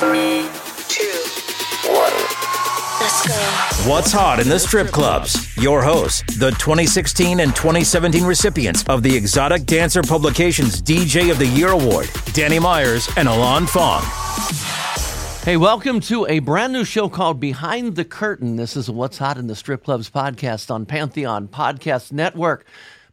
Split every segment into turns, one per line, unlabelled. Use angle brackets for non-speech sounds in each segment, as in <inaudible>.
Three, two, one. Let's go.
What's hot in the strip clubs? Your hosts, the 2016 and 2017 recipients of the Exotic Dancer Publications DJ of the Year Award, Danny Meyers and Alon Fong.
Hey, welcome to a brand new show called Behind the Curtain. This is What's Hot in the Strip Clubs podcast on Pantheon Podcast Network.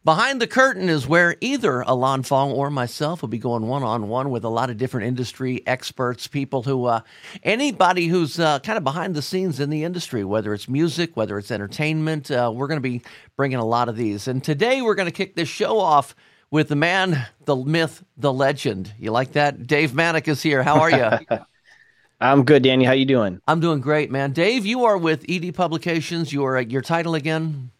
Behind the Curtain is where either Alan Fong or myself will be going one on one with a lot of different industry experts, people who, uh, anybody who's uh, kind of behind the scenes in the industry, whether it's music, whether it's entertainment. Uh, we're going to be bringing a lot of these. And today we're going to kick this show off with the man, the myth, the legend. You like that? Dave Manack is here. How are you? <laughs>
I'm good, Danny. How you doing?
I'm doing great, man. Dave, you are with ED Publications. You are your title again?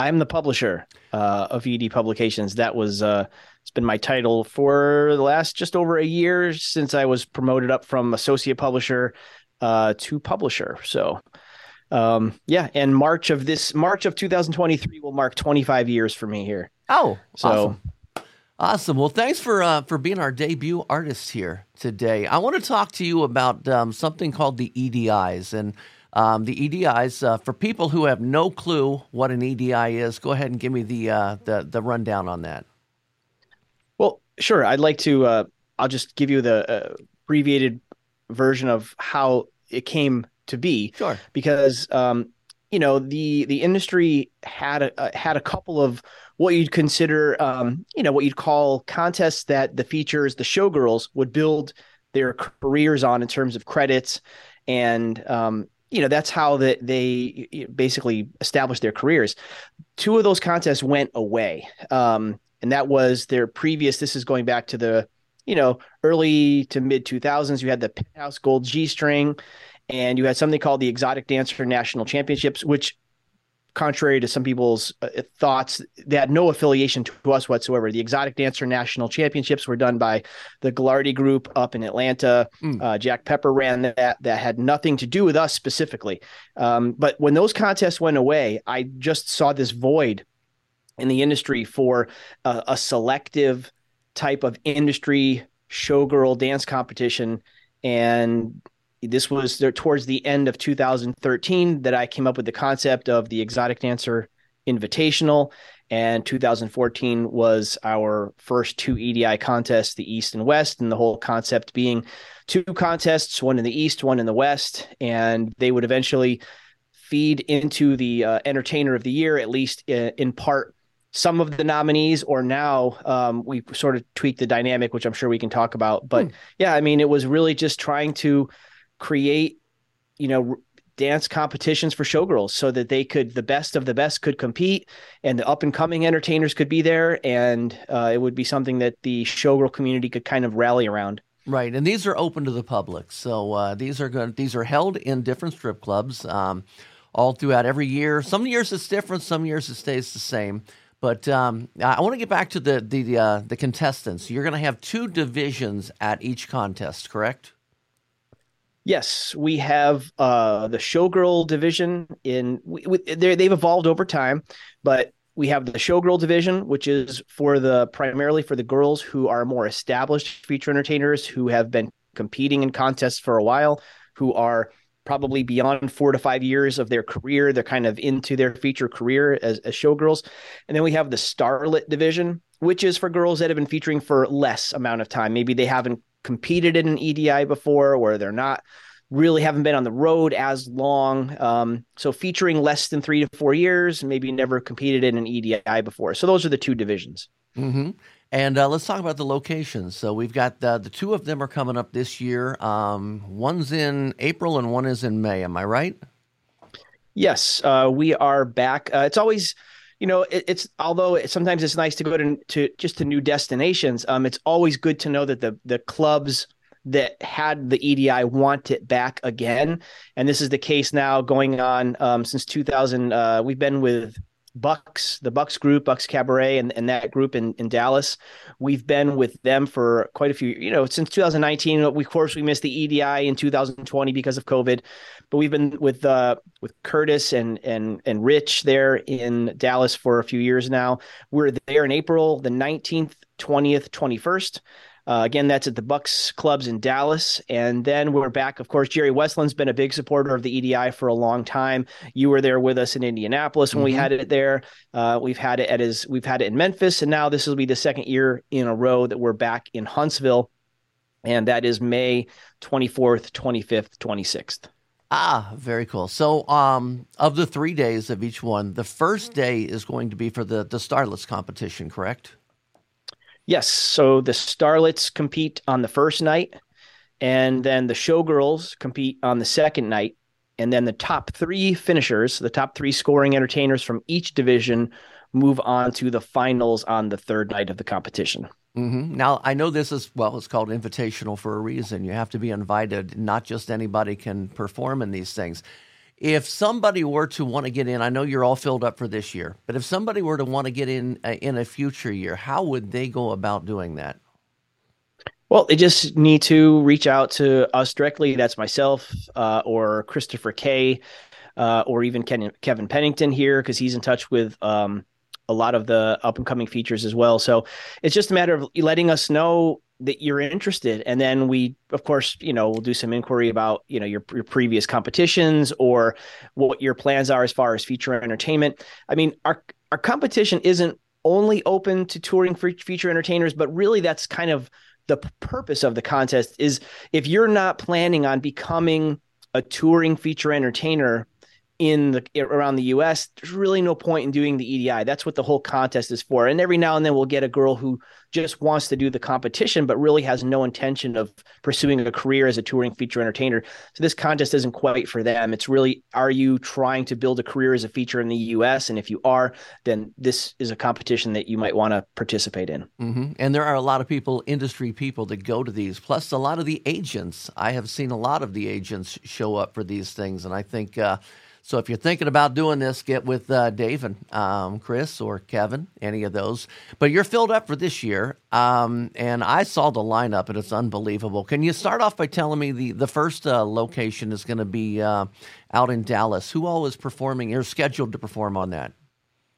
I'm the publisher uh, of ED Publications. That was uh, it's been my title for the last just over a year since I was promoted up from associate publisher uh, to publisher. So, um, yeah, and March of this March of 2023 will mark 25 years for me here.
Oh,
so.
Awesome. Awesome. Well, thanks for uh, for being our debut artist here today. I want to talk to you about um, something called the EDIs, and um, the EDIs uh, for people who have no clue what an EDI is. Go ahead and give me the uh, the the rundown on that.
Well, sure. I'd like to. Uh, I'll just give you the uh, abbreviated version of how it came to be.
Sure.
Because um, you know the the industry had a, had a couple of what you'd consider, um, you know, what you'd call contests that the features, the showgirls would build their careers on in terms of credits. And, um, you know, that's how that they basically established their careers. Two of those contests went away. Um, and that was their previous, this is going back to the, you know, early to mid 2000s. You had the Penthouse Gold G string and you had something called the Exotic Dancer National Championships, which contrary to some people's uh, thoughts, they had no affiliation to us whatsoever. The Exotic Dancer National Championships were done by the Gagliardi Group up in Atlanta. Mm. Uh, Jack Pepper ran that. That had nothing to do with us specifically. Um, but when those contests went away, I just saw this void in the industry for a, a selective type of industry showgirl dance competition and this was there towards the end of 2013 that I came up with the concept of the Exotic Dancer Invitational. And 2014 was our first two EDI contests, the East and West, and the whole concept being two contests, one in the East, one in the West. And they would eventually feed into the uh, Entertainer of the Year, at least in, in part some of the nominees or now um, we sort of tweaked the dynamic which i'm sure we can talk about but hmm. yeah i mean it was really just trying to create, you know, dance competitions for showgirls so that they could the best of the best could compete and the up and coming entertainers could be there. And uh, it would be something that the showgirl community could kind of rally around.
Right. And these are open to the public. So uh, these are good these are held in different strip clubs um, all throughout every year. Some years it's different some years it stays the same. But um, I want to get back to the the uh, the contestants. You're going to have two divisions at each contest, correct?
Yes, we have uh, the showgirl division in. they've evolved over time, but we have the showgirl division, which is for the primarily for the girls who are more established feature entertainers who have been competing in contests for a while, who are probably beyond four to five years of their career. They're kind of into their feature career as, as showgirls. And then we have the starlet division, which is for girls that have been featuring for less amount of time. Maybe they haven't competed in an EDI before, where they're not really haven't been on the road as long. Um, so featuring less than three to four years, maybe never competed in an EDI before. So those are the two divisions.
Mm-hmm. And uh, let's talk about the locations. So we've got the, the two of them are coming up this year. Um, one's in April and one is in May. Am I right?
Yes, uh, we are back. Uh, it's always you know, it, it's although it, sometimes it's nice to go to to just to new destinations. Um, it's always good to know that the the clubs that had the EDI want it back again. And this is the case now going on um, since 2000. Uh, we've been with Bucks, the Bucks group, Bucks Cabaret, and, and that group in, in Dallas. We've been with them for quite a few, you know, since 2019. We, of course, we missed the EDI in 2020 because of COVID, but we've been with uh, with Curtis and and and Rich there in Dallas for a few years now. We're there in April the 19th, 20th, 21st. Uh, again, that's at the Bucks clubs in Dallas, and then we're back. Of course, Jerry Westland's been a big supporter of the EDI for a long time. You were there with us in Indianapolis when mm-hmm. we had it there. Uh, we've had it at his. We've had it in Memphis, and now this will be the second year in a row that we're back in Huntsville, and that is May twenty fourth, twenty fifth, twenty sixth.
Ah, very cool. So, um, of the three days of each one, the first day is going to be for the the Starlets competition, correct?
Yes. So the Starlets compete on the first night, and then the Showgirls compete on the second night. And then the top three finishers, the top three scoring entertainers from each division, move on to the finals on the third night of the competition.
Mm-hmm. Now, I know this is, well, it's called invitational for a reason. You have to be invited. Not just anybody can perform in these things if somebody were to want to get in, I know you're all filled up for this year, but if somebody were to want to get in uh, in a future year, how would they go about doing that?
Well, they just need to reach out to us directly. That's myself uh, or Christopher Kay, uh, or even Ken, Kevin Pennington here because he's in touch with um, a lot of the up and coming features as well. So it's just a matter of letting us know that you're interested. And then we of course you know we'll do some inquiry about you know your, your previous competitions or what your plans are as far as feature entertainment. I mean our our competition isn't only open to touring feature entertainers but really that's kind of the purpose of the contest is if you're not planning on becoming a touring feature entertainer in the around the US, there's really no point in doing the EDI. That's what the whole contest is for. And every now and then we'll get a girl who just wants to do the competition, but really has no intention of pursuing a career as a touring feature entertainer. So this contest isn't quite for them. It's really, are you trying to build a career as a feature in the US? And if you are, then this is a competition that you might want to participate in.
Mm-hmm. And there are a lot of people, industry people, that go to these. Plus, a lot of the agents. I have seen a lot of the agents show up for these things, and I think. Uh, so if you're thinking about doing this, get with uh, Dave and um, Chris or Kevin, any of those. But you're filled up for this year, um, and I saw the lineup, and it's unbelievable. Can you start off by telling me the the first uh, location is going to be uh, out in Dallas? Who all is performing or scheduled to perform on that?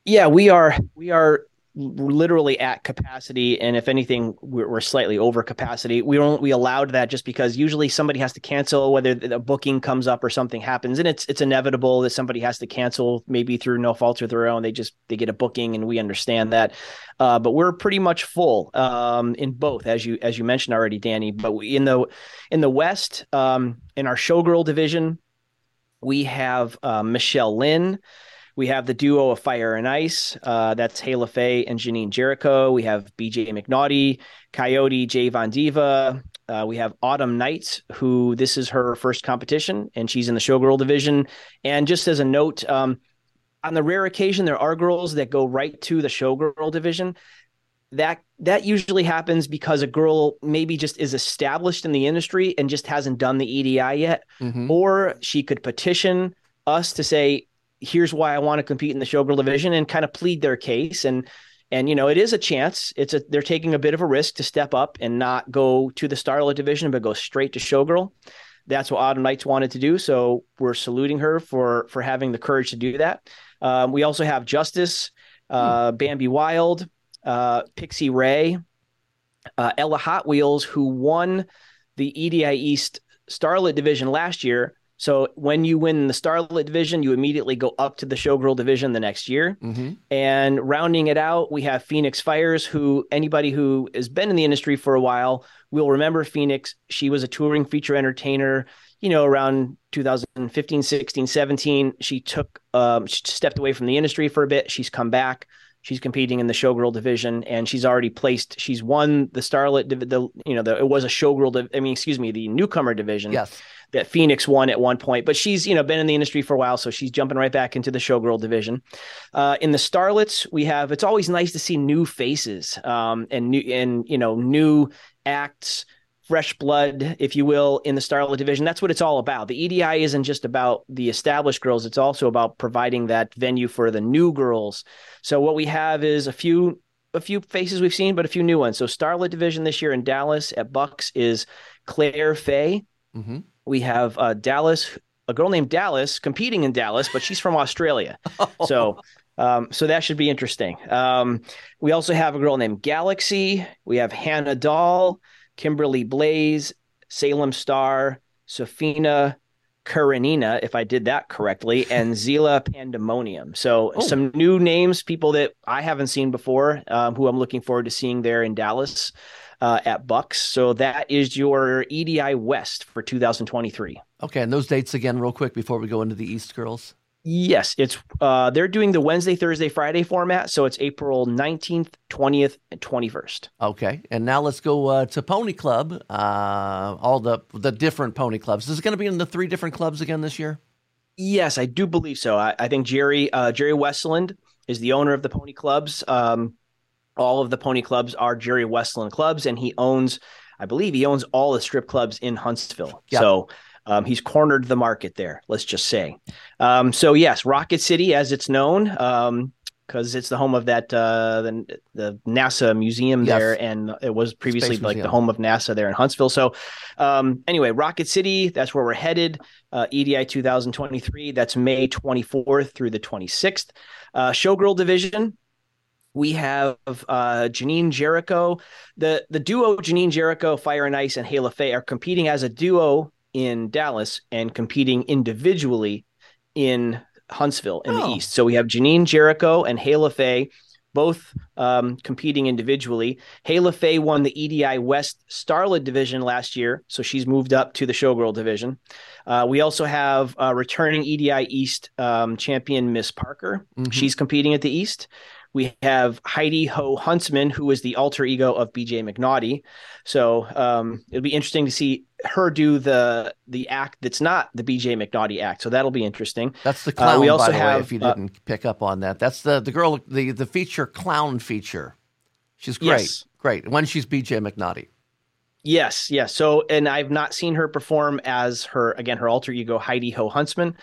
Yeah, we are. We are literally at capacity and if anything we're, we're slightly over capacity. We don't we allowed that just because usually somebody has to cancel whether the booking comes up or something happens and it's it's inevitable that somebody has to cancel maybe through no fault of their own. They just they get a booking and we understand that. Uh, but we're pretty much full um, in both as you as you mentioned already danny. But we, in the in the west um, in our showgirl division we have uh, michelle lynn we have the duo of Fire and Ice. Uh, that's Hayla Faye and Janine Jericho. We have BJ McNaughty, Coyote, Jay Von Diva. Uh, we have Autumn Nights, who this is her first competition, and she's in the Showgirl division. And just as a note, um, on the rare occasion there are girls that go right to the Showgirl division. That that usually happens because a girl maybe just is established in the industry and just hasn't done the EDI yet, mm-hmm. or she could petition us to say, here's why I want to compete in the showgirl division and kind of plead their case. And and you know it is a chance. It's a they're taking a bit of a risk to step up and not go to the starlet division but go straight to showgirl. That's what autumn nights wanted to do so we're saluting her for for having the courage to do that. Um, we also have justice uh, hmm. bambi wild uh, pixie ray uh, ella hot wheels who won the edi east starlet division last year so when you win the Starlet division, you immediately go up to the Showgirl division the next year. Mm-hmm. And rounding it out, we have Phoenix Fires, who anybody who has been in the industry for a while will remember Phoenix. She was a touring feature entertainer, you know, around 2015, 16, 17. She took, um, she stepped away from the industry for a bit. She's come back. She's competing in the showgirl division, and she's already placed. She's won the Starlet. The you know the it was a showgirl. I mean, excuse me, the newcomer division.
Yes
that Phoenix won at one point, but she's you know been in the industry for a while, so she's jumping right back into the showgirl division. Uh, in the Starlets, we have it's always nice to see new faces um, and new and you know new acts fresh blood, if you will, in the Starlet division. That's what it's all about. The EDI isn't just about the established girls, it's also about providing that venue for the new girls. So what we have is a few a few faces we've seen, but a few new ones. So Starlet division this year in Dallas at Bucks is Claire Fay. Mm-hmm. We have uh, Dallas, a girl named Dallas competing in Dallas, but she's from Australia. <laughs> So um, so that should be interesting. Um, we also have a girl named Galaxy. We have Hannah Dahl, Kimberly Blaze, Salem Star, Sofina Karenina, if I did that correctly, <laughs> and Zila Pandemonium. So oh. some new names, people that I haven't seen before, um, who I'm looking forward to seeing there in Dallas uh, at Bucks. So that is your EDI West for 2023.
Okay, and those dates again, real quick, before we go into the East girls.
Yes, it's uh, they're doing the Wednesday, Thursday, Friday format, so it's April nineteenth, twentieth, and twenty first.
Okay, and now let's go uh, to Pony Club. Uh, all the the different pony clubs. Is it going to be in the three different clubs again this year?
Yes, I do believe so. I, I think Jerry uh, Jerry Westland is the owner of the pony clubs. Um, all of the pony clubs are Jerry Westland clubs, and he owns, I believe, he owns all the strip clubs in Huntsville. So um, he's cornered the market there, let's just say. Um, so yes, Rocket City, as it's known, because um, it's the home of that uh, the, the NASA museum yes. there, and it was previously Space like museum. the home of NASA there in Huntsville. So um, anyway, Rocket City, that's where we're headed. Uh, EDI 2023, that's May 24th through the 26th. Uh, Showgirl Division, we have uh, Janine Jericho. The the duo Janine Jericho, Fire and Ice, and Hayla Faye are competing as a duo in Dallas and competing individually in Huntsville in oh. the East. So we have Janine Jericho and Hayla Faye both um, competing individually. Hayla Faye won the EDI West Starlet division last year, so she's moved up to the Showgirl division. Uh, we also have uh, returning EDI East um, champion Miss Parker. Mm-hmm. She's competing at the East. We have Heidi Ho Huntsman, who is the alter ego of BJ McNaughty. So um, it'll be interesting to see her do the the act that's not the BJ McNaughty act. So that'll be interesting.
That's the clown. Uh, we also have, way, if you uh, didn't uh, pick up on that, that's the the girl, the the feature clown feature. She's great, yes. great. When she's BJ McNaughty.
Yes, yes. So, and I've not seen her perform as her again her alter ego Heidi Ho Huntsman.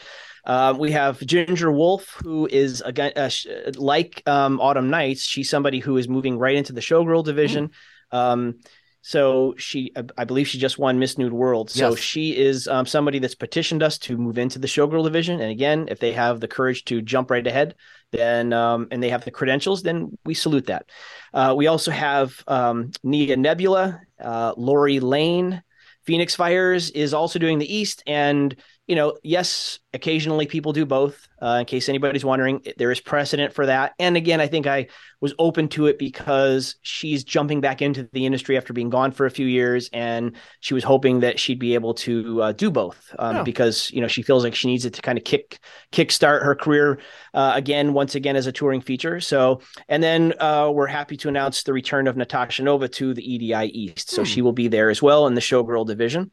Um, we have Ginger Wolf, who is again uh, like um, Autumn Nights. She's somebody who is moving right into the showgirl division. Mm. Um, so she, I believe, she just won Miss Nude World. So yes. she is um, somebody that's petitioned us to move into the showgirl division. And again, if they have the courage to jump right ahead, then um, and they have the credentials, then we salute that. Uh, we also have um, Nia Nebula, uh, Lori Lane, Phoenix Fires is also doing the East, and you know, yes, occasionally people do both. Uh, in case anybody's wondering, there is precedent for that. And again, I think I was open to it because she's jumping back into the industry after being gone for a few years, and she was hoping that she'd be able to uh, do both um, oh. because you know she feels like she needs it to kind of kick kickstart her career uh, again, once again as a touring feature. So, and then uh, we're happy to announce the return of Natasha Nova to the EDI East. So hmm. she will be there as well in the showgirl division.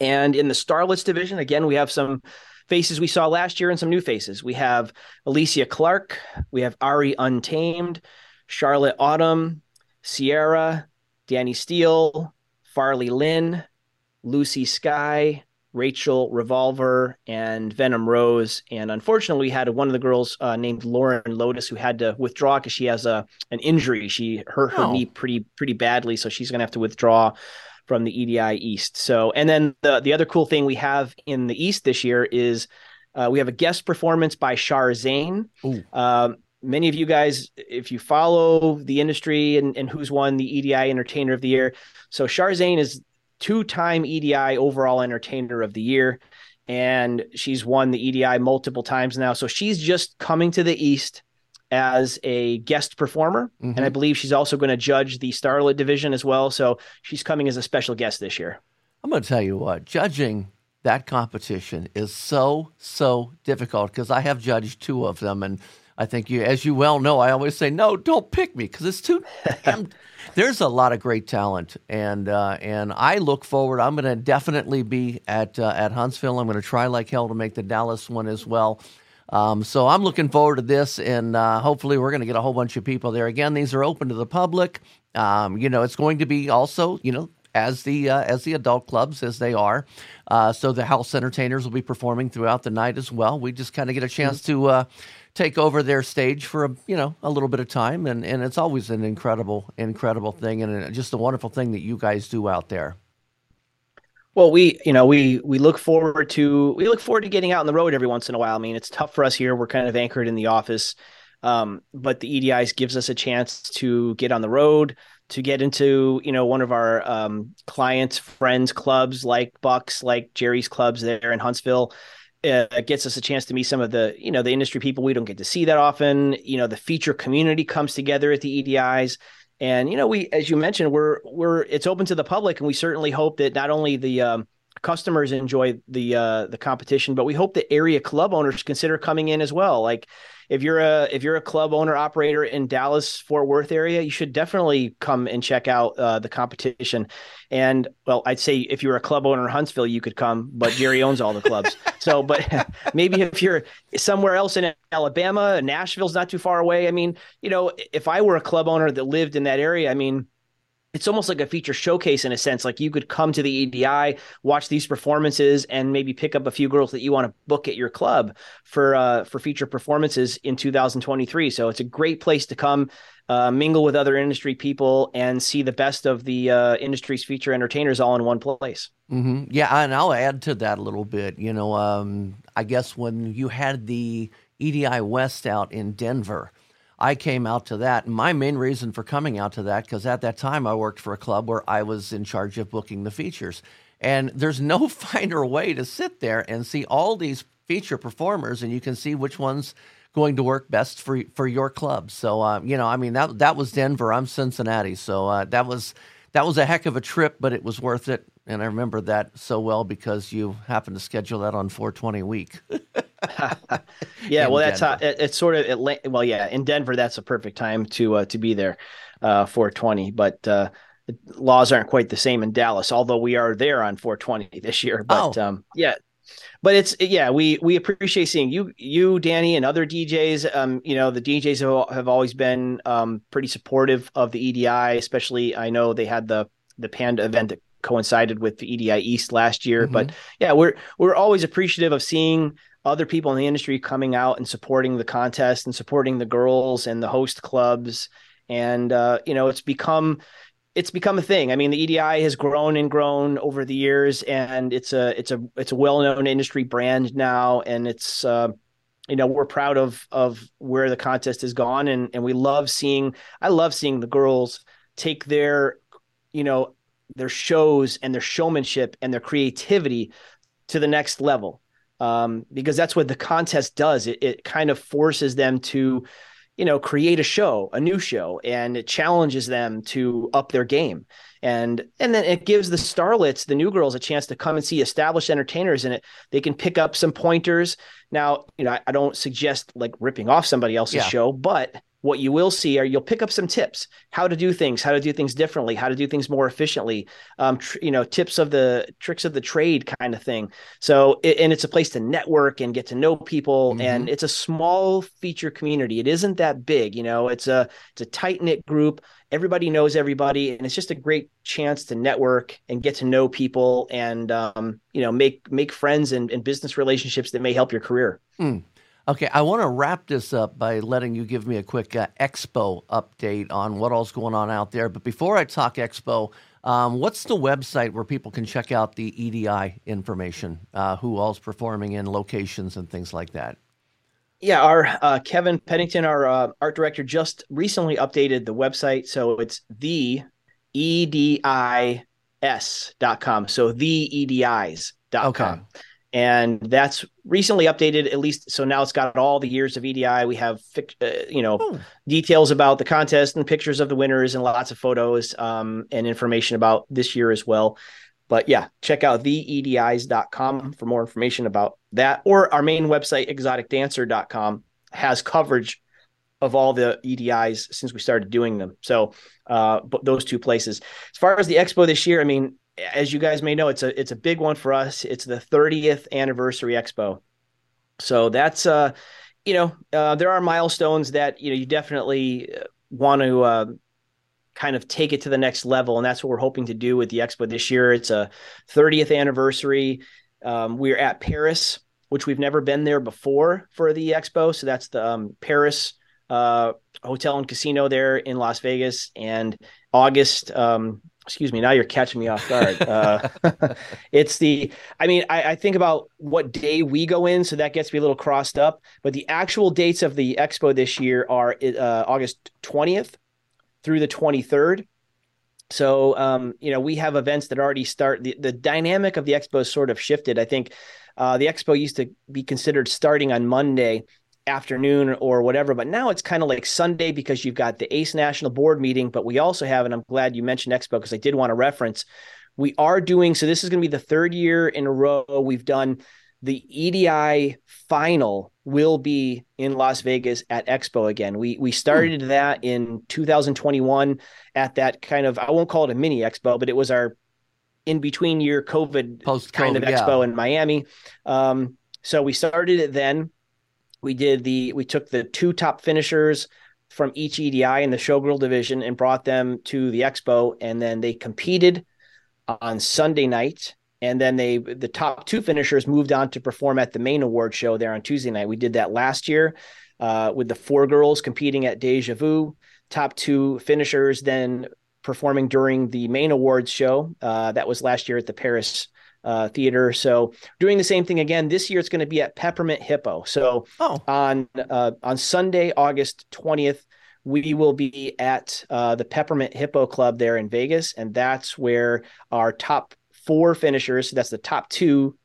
And in the Starlets division, again, we have some faces we saw last year and some new faces. We have Alicia Clark, we have Ari Untamed, Charlotte Autumn, Sierra, Danny Steele, Farley Lynn, Lucy Sky, Rachel Revolver, and Venom Rose. And unfortunately, we had one of the girls uh, named Lauren Lotus who had to withdraw because she has a an injury. She hurt her oh. knee pretty pretty badly, so she's going to have to withdraw from the EDI East. So, and then the the other cool thing we have in the East this year is uh, we have a guest performance by Shar Zane. Um, many of you guys, if you follow the industry and, and who's won the EDI Entertainer of the Year, so Shar Zane is two-time EDI Overall Entertainer of the Year, and she's won the EDI multiple times now. So she's just coming to the East as a guest performer. Mm-hmm. And I mm-hmm. believe she's also going to judge the Starlet division as well. So she's coming as a special guest this year.
I'm going to tell you what, judging that competition is so, so difficult because I have judged two of them. And I think you, as you well know, I always say, no, don't pick me because it's too. <laughs> there's a lot of great talent, and uh, and I look forward. I'm going to definitely be at uh, at Huntsville. I'm going to try like hell to make the Dallas one as well. Um, so I'm looking forward to this, and uh, hopefully we're going to get a whole bunch of people there. Again, these are open to the public. Um, you know, it's going to be also, you know, as the uh, as the adult clubs as they are. Uh, so the house entertainers will be performing throughout the night as well. We just kind of get a chance mm-hmm. to uh, take over their stage for a you know a little bit of time, and and it's always an incredible incredible thing and just a wonderful thing that you guys do out there.
Well, we, you know, we we look forward to we look forward to getting out on the road every once in a while. I mean, it's tough for us here. We're kind of anchored in the office, um, but the EDIs gives us a chance to get on the road, to get into you know one of our um, clients, friends clubs like Bucks, like Jerry's clubs there in Huntsville. Uh, it gets us a chance to meet some of the you know the industry people we don't get to see that often. You know, the feature community comes together at the EDIs and you know, we as you mentioned, we're we're it's open to the public, and we certainly hope that not only the um, customers enjoy the uh, the competition, but we hope that area club owners consider coming in as well. Like if you're a if you're a club owner operator in Dallas Fort Worth area, you should definitely come and check out uh, the competition. And well, I'd say if you're a club owner in Huntsville, you could come, but Jerry owns all the clubs. <laughs> so, but <laughs> maybe if you're somewhere else in Alabama, Nashville's not too far away. I mean, you know, if I were a club owner that lived in that area, I mean it's almost like a feature showcase in a sense. Like you could come to the EDI, watch these performances, and maybe pick up a few girls that you want to book at your club for uh, for feature performances in 2023. So it's a great place to come, uh, mingle with other industry people, and see the best of the uh, industry's feature entertainers all in one place.
Mm-hmm. Yeah, and I'll add to that a little bit. You know, um, I guess when you had the EDI West out in Denver I came out to that. My main reason for coming out to that, because at that time I worked for a club where I was in charge of booking the features. And there's no <laughs> finer way to sit there and see all these feature performers, and you can see which one's going to work best for for your club. So, uh, you know, I mean that that was Denver. I'm Cincinnati, so uh, that was that was a heck of a trip, but it was worth it. And I remember that so well because you happened to schedule that on 420 week. <laughs> <laughs>
yeah, well, that's how it, it's sort of it, well, yeah, in Denver, that's a perfect time to uh, to be there, uh, 420. But uh, laws aren't quite the same in Dallas, although we are there on 420 this year. But oh. um, yeah, but it's yeah, we we appreciate seeing you, you, Danny, and other DJs. Um, you know, the DJs have, have always been um pretty supportive of the EDI, especially I know they had the the Panda event that coincided with the EDI East last year. Mm-hmm. But yeah, we're we're always appreciative of seeing other people in the industry coming out and supporting the contest and supporting the girls and the host clubs. And uh, you know, it's become it's become a thing. I mean, the EDI has grown and grown over the years, and it's a it's a it's a well known industry brand now, and it's uh, you know we're proud of of where the contest has gone, and and we love seeing I love seeing the girls take their you know their shows and their showmanship and their creativity to the next level um, because that's what the contest does. It, it kind of forces them to you know create a show a new show and it challenges them to up their game. And and then it gives the starlets the new girls a chance to come and see established entertainers in it they can pick up some pointers. Now you know i, I don't suggest like ripping off somebody else's yeah. show but what you will see are you'll pick up some tips how to do things how to do things differently how to do things more efficiently um, tr- you know tips of the tricks of the trade kind of thing so it, and it's a place to network and get to know people mm-hmm. and it's a small feature community it isn't that big you know it's a it's a tight knit group everybody knows everybody and it's just a great chance to network and get to know people and um, you know make make friends and, and business relationships that may help your career
mm. Okay, I want to wrap this up by letting you give me a quick uh, expo update on what all's going on out there. But before I talk expo, um, what's the website where people can check out the EDI information, uh, who all's performing in locations and things like that?
Yeah, our uh, Kevin Pennington, our uh, art director, just recently updated the website. So it's the EDIS.com. So the EDIs.com. Okay and that's recently updated at least so now it's got all the years of edi we have uh, you know oh. details about the contest and pictures of the winners and lots of photos um, and information about this year as well. But yeah check out theedis.com for more information about that or our main website exoticdancer.com has coverage of all the edis since we started doing them. So uh, those two places. As far as the expo this year i mean as you guys may know, it's a it's a big one for us. It's the 30th anniversary expo, so that's uh, you know, uh, there are milestones that you know you definitely uh, want to uh, kind of take it to the next level. And that's what we're hoping to do with the expo this year. It's a 30th anniversary. Um, we're at Paris, which we've never been there before for the expo. So that's the um, Paris uh, hotel and casino there in Las Vegas. And August, um, excuse me, now you're catching me off guard. Uh, <laughs> it's the, I mean, I, I, think about what day we go in, so that gets me a little crossed up. But the actual dates of the expo this year are uh, August 20th through the 23rd. So, um, you know, we have events that already start. The, the dynamic of the expo sort of shifted. I think uh, the expo used to be considered starting on Monday afternoon or whatever. But now it's kind of like Sunday because you've got the ACE National Board meeting. But we also have, and I'm glad you mentioned Expo because I did want to reference, we are doing, so this is going to be the third year in a row we've done the EDI final will be in Las Vegas at Expo again. We we started hmm. that in 2021 at that kind of I won't call it a mini expo, but it was our in between year COVID
Post-COVID,
kind of expo
yeah.
in Miami. Um, so we started it then we did the we took the two top finishers from each EDI in the showgirl division and brought them to the expo, and then they competed on Sunday night. And then they the top two finishers moved on to perform at the main award show there on Tuesday night. We did that last year uh, with the four girls competing at Deja Vu. Top two finishers then performing during the main awards show. Uh, that was last year at the Paris uh, theater. So doing the same thing again this year. It's going to be at Peppermint Hippo. So oh. on uh, on Sunday, August twentieth, we will be at uh, the Peppermint Hippo Club there in Vegas, and that's where our top four finishers. So that's the top two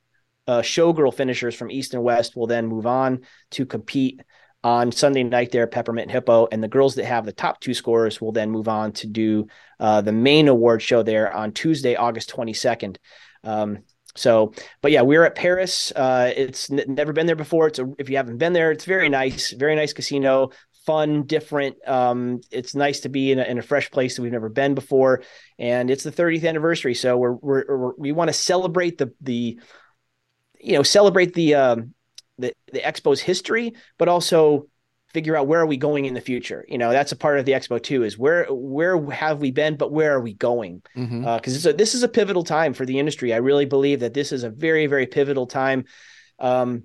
uh, showgirl finishers from East and West will then move on to compete on Sunday night there at Peppermint Hippo. And the girls that have the top two scores will then move on to do uh, the main award show there on Tuesday, August 22nd. Um, so, but yeah, we're at Paris. Uh, it's n- never been there before. It's a, if you haven't been there, it's very nice, very nice casino, fun, different. Um, it's nice to be in a, in a fresh place that we've never been before, and it's the 30th anniversary. So we're, we're, we're we want to celebrate the the, you know, celebrate the um, the the expo's history, but also figure out where are we going in the future. You know that's a part of the expo too is where where have we been but where are we going? Because mm-hmm. uh, this is a pivotal time for the industry. I really believe that this is a very very pivotal time um,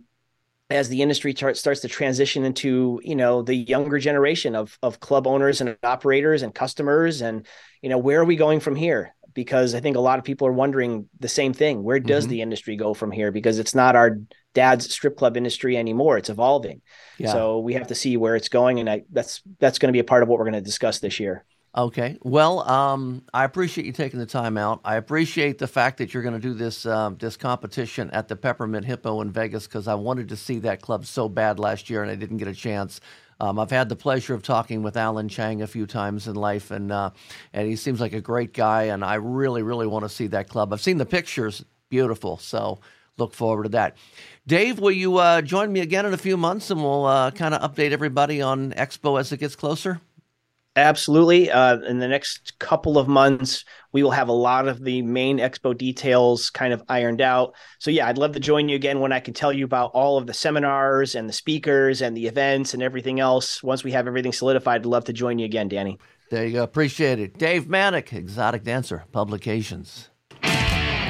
as the industry t- starts to transition into you know the younger generation of of club owners and operators and customers and you know where are we going from here? Because i think a lot of people are wondering the same thing. Where does mm-hmm. the industry go from here? Because it's not our dad's strip club industry anymore. It's evolving. Yeah. So we have to see where it's going, and I, that's that's going to be a part of what we're going to discuss this year.
Okay. Well, um, I appreciate you taking the time out. I appreciate the fact that you're going to do this um, this competition at the Peppermint Hippo in Vegas because I wanted to see that club so bad last year and I didn't get a chance. Um, I've had the pleasure of talking with Alan Chang a few times in life, and uh, and he seems like a great guy. And I really, really want to see that club. I've seen the pictures, beautiful. So look forward to that. Dave, will you uh, join me again in a few months and we'll uh, kind of update everybody on Expo as it gets closer?
Absolutely. Uh, in the next couple of months, we will have a lot of the main expo details kind of ironed out. So, yeah, I'd love to join you again when I can tell you about all of the seminars and the speakers and the events and everything else. Once we have everything solidified, I'd love to join you again, Danny.
There you go. Appreciate it. Dave Manack, Exotic Dancer Publications.